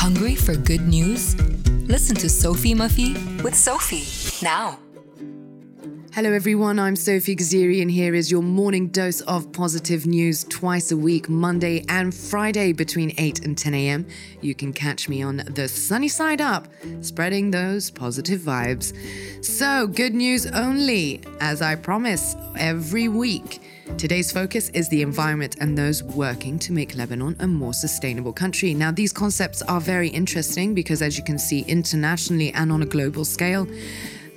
Hungry for good news? Listen to Sophie Muffy with Sophie now. Hello, everyone. I'm Sophie Ghaziri, and here is your morning dose of positive news twice a week, Monday and Friday between 8 and 10 a.m. You can catch me on the sunny side up, spreading those positive vibes. So, good news only, as I promise every week. Today's focus is the environment and those working to make Lebanon a more sustainable country. Now, these concepts are very interesting because, as you can see, internationally and on a global scale,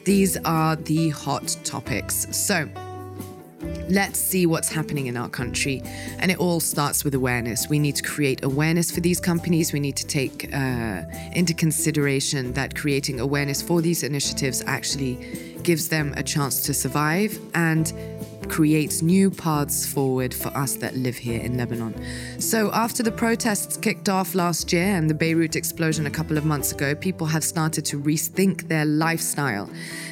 these are the hot topics. So, let's see what's happening in our country. And it all starts with awareness. We need to create awareness for these companies. We need to take uh, into consideration that creating awareness for these initiatives actually gives them a chance to survive and creates new paths forward for us that live here in Lebanon. So, after the protests kicked off last year and the Beirut explosion a couple of months ago, people have started to rethink their lifestyle.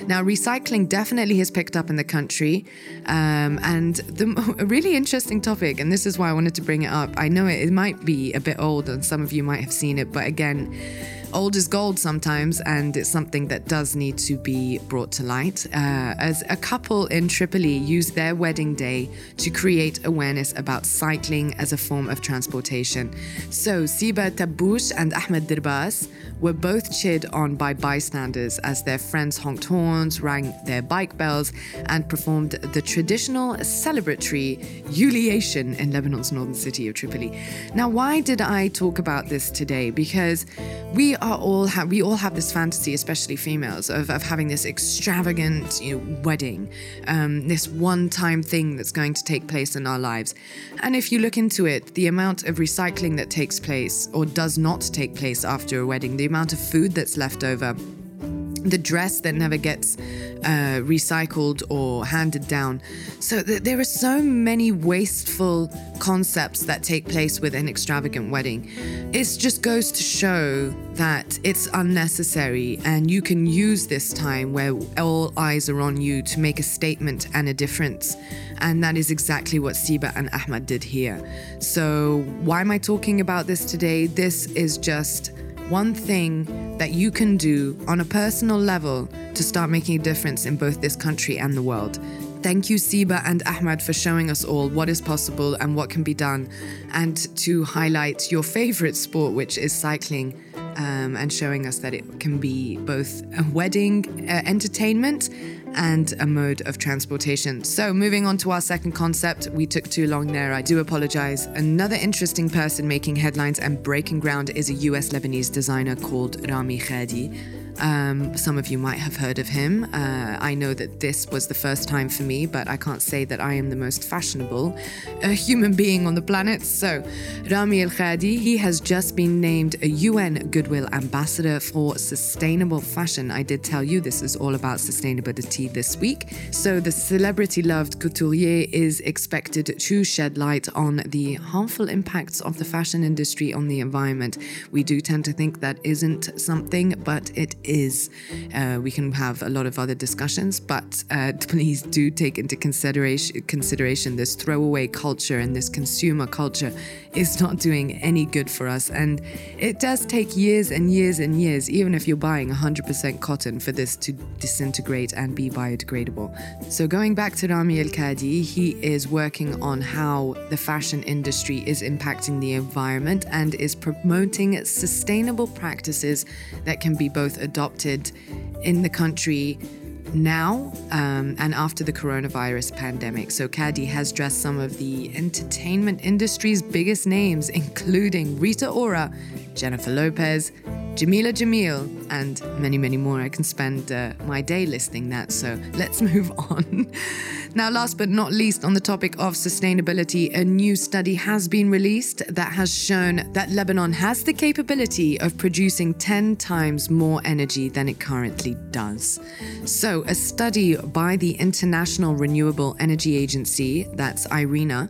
Now, recycling definitely has picked up in the country, um, and the, a really interesting topic, and this is why I wanted to bring it up. I know it, it might be a bit old, and some of you might have seen it, but again, old is gold sometimes, and it's something that does need to be brought to light. Uh, as a couple in Tripoli used their wedding day to create awareness about cycling as a form of transportation. So, Siba Tabboush and Ahmed Dirbas were both cheered on by bystanders as their friends honked horns, rang their bike bells, and performed the traditional celebratory ululation in Lebanon's northern city of Tripoli. Now, why did I talk about this today? Because we are all have we all have this fantasy, especially females, of, of having this extravagant you know, wedding, um, this one-time thing that's going to take place in our lives. And if you look into it, the amount of recycling that takes place or does not take place after a wedding, the amount of food that's left over the dress that never gets uh, recycled or handed down. So th- there are so many wasteful concepts that take place with an extravagant wedding. It just goes to show that it's unnecessary and you can use this time where all eyes are on you to make a statement and a difference. And that is exactly what Siba and Ahmad did here. So, why am I talking about this today? This is just one thing that you can do on a personal level to start making a difference in both this country and the world. Thank you, Siba and Ahmad, for showing us all what is possible and what can be done, and to highlight your favorite sport, which is cycling, um, and showing us that it can be both a wedding uh, entertainment and a mode of transportation. So, moving on to our second concept, we took too long there. I do apologize. Another interesting person making headlines and breaking ground is a US Lebanese designer called Rami Kadi. Um, some of you might have heard of him. Uh, I know that this was the first time for me, but I can't say that I am the most fashionable uh, human being on the planet. So, Rami El Kadi, he has just been named a UN Goodwill Ambassador for Sustainable Fashion. I did tell you this is all about sustainability this week. So, the celebrity loved couturier is expected to shed light on the harmful impacts of the fashion industry on the environment. We do tend to think that isn't something, but it is. Uh, we can have a lot of other discussions, but uh, please do take into consideration consideration this throwaway culture and this consumer culture is not doing any good for us. And it does take years and years and years, even if you're buying 100% cotton, for this to disintegrate and be biodegradable. So going back to Rami El Kadi, he is working on how the fashion industry is impacting the environment and is promoting sustainable practices that can be both adopted in the country now um, and after the coronavirus pandemic. So, Kadi has dressed some of the entertainment industry's biggest names, including Rita Ora, Jennifer Lopez, Jamila Jamil, and many, many more. I can spend uh, my day listing that, so let's move on. now, last but not least, on the topic of sustainability, a new study has been released that has shown that Lebanon has the capability of producing 10 times more energy than it currently does. So, a study by the International Renewable Energy Agency, that's IRENA,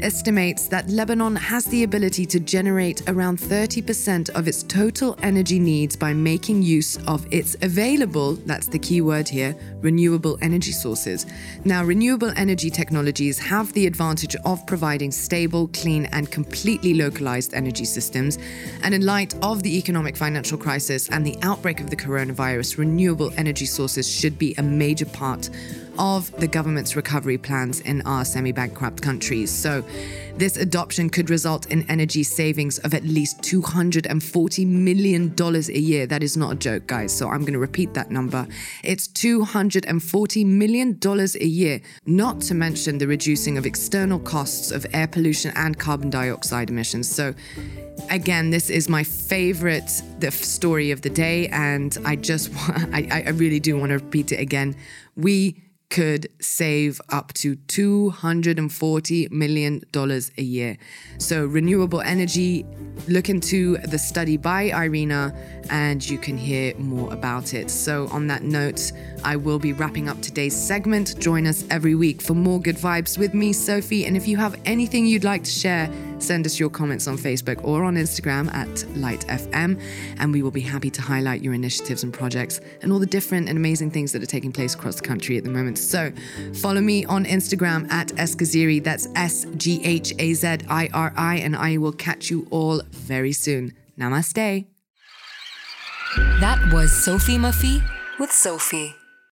estimates that Lebanon has the ability to generate around 30% of its total energy needs by making making use of its available, that's the key word here, renewable energy sources. Now, renewable energy technologies have the advantage of providing stable, clean, and completely localized energy systems. And in light of the economic financial crisis and the outbreak of the coronavirus, renewable energy sources should be a major part of the government's recovery plans in our semi bankrupt countries. So, this adoption could result in energy savings of at least $240 million a year. That is not a joke, guys. So, I'm going to repeat that number. It's $240 million a year, not to mention the reducing of external costs of air pollution and carbon dioxide emissions. So, again, this is my favorite the story of the day, and I just I, I really do want to repeat it again. We could save up to $240 million a year. So, renewable energy, look into the study by IRENA and you can hear more about it. So, on that note, I will be wrapping up today's segment. Join us every week for more good vibes with me, Sophie. And if you have anything you'd like to share, send us your comments on Facebook or on Instagram at LightFM, and we will be happy to highlight your initiatives and projects and all the different and amazing things that are taking place across the country at the moment. So follow me on Instagram at Esghaziri, that's S G H A Z I R I, and I will catch you all very soon. Namaste. That was Sophie Muffy with Sophie.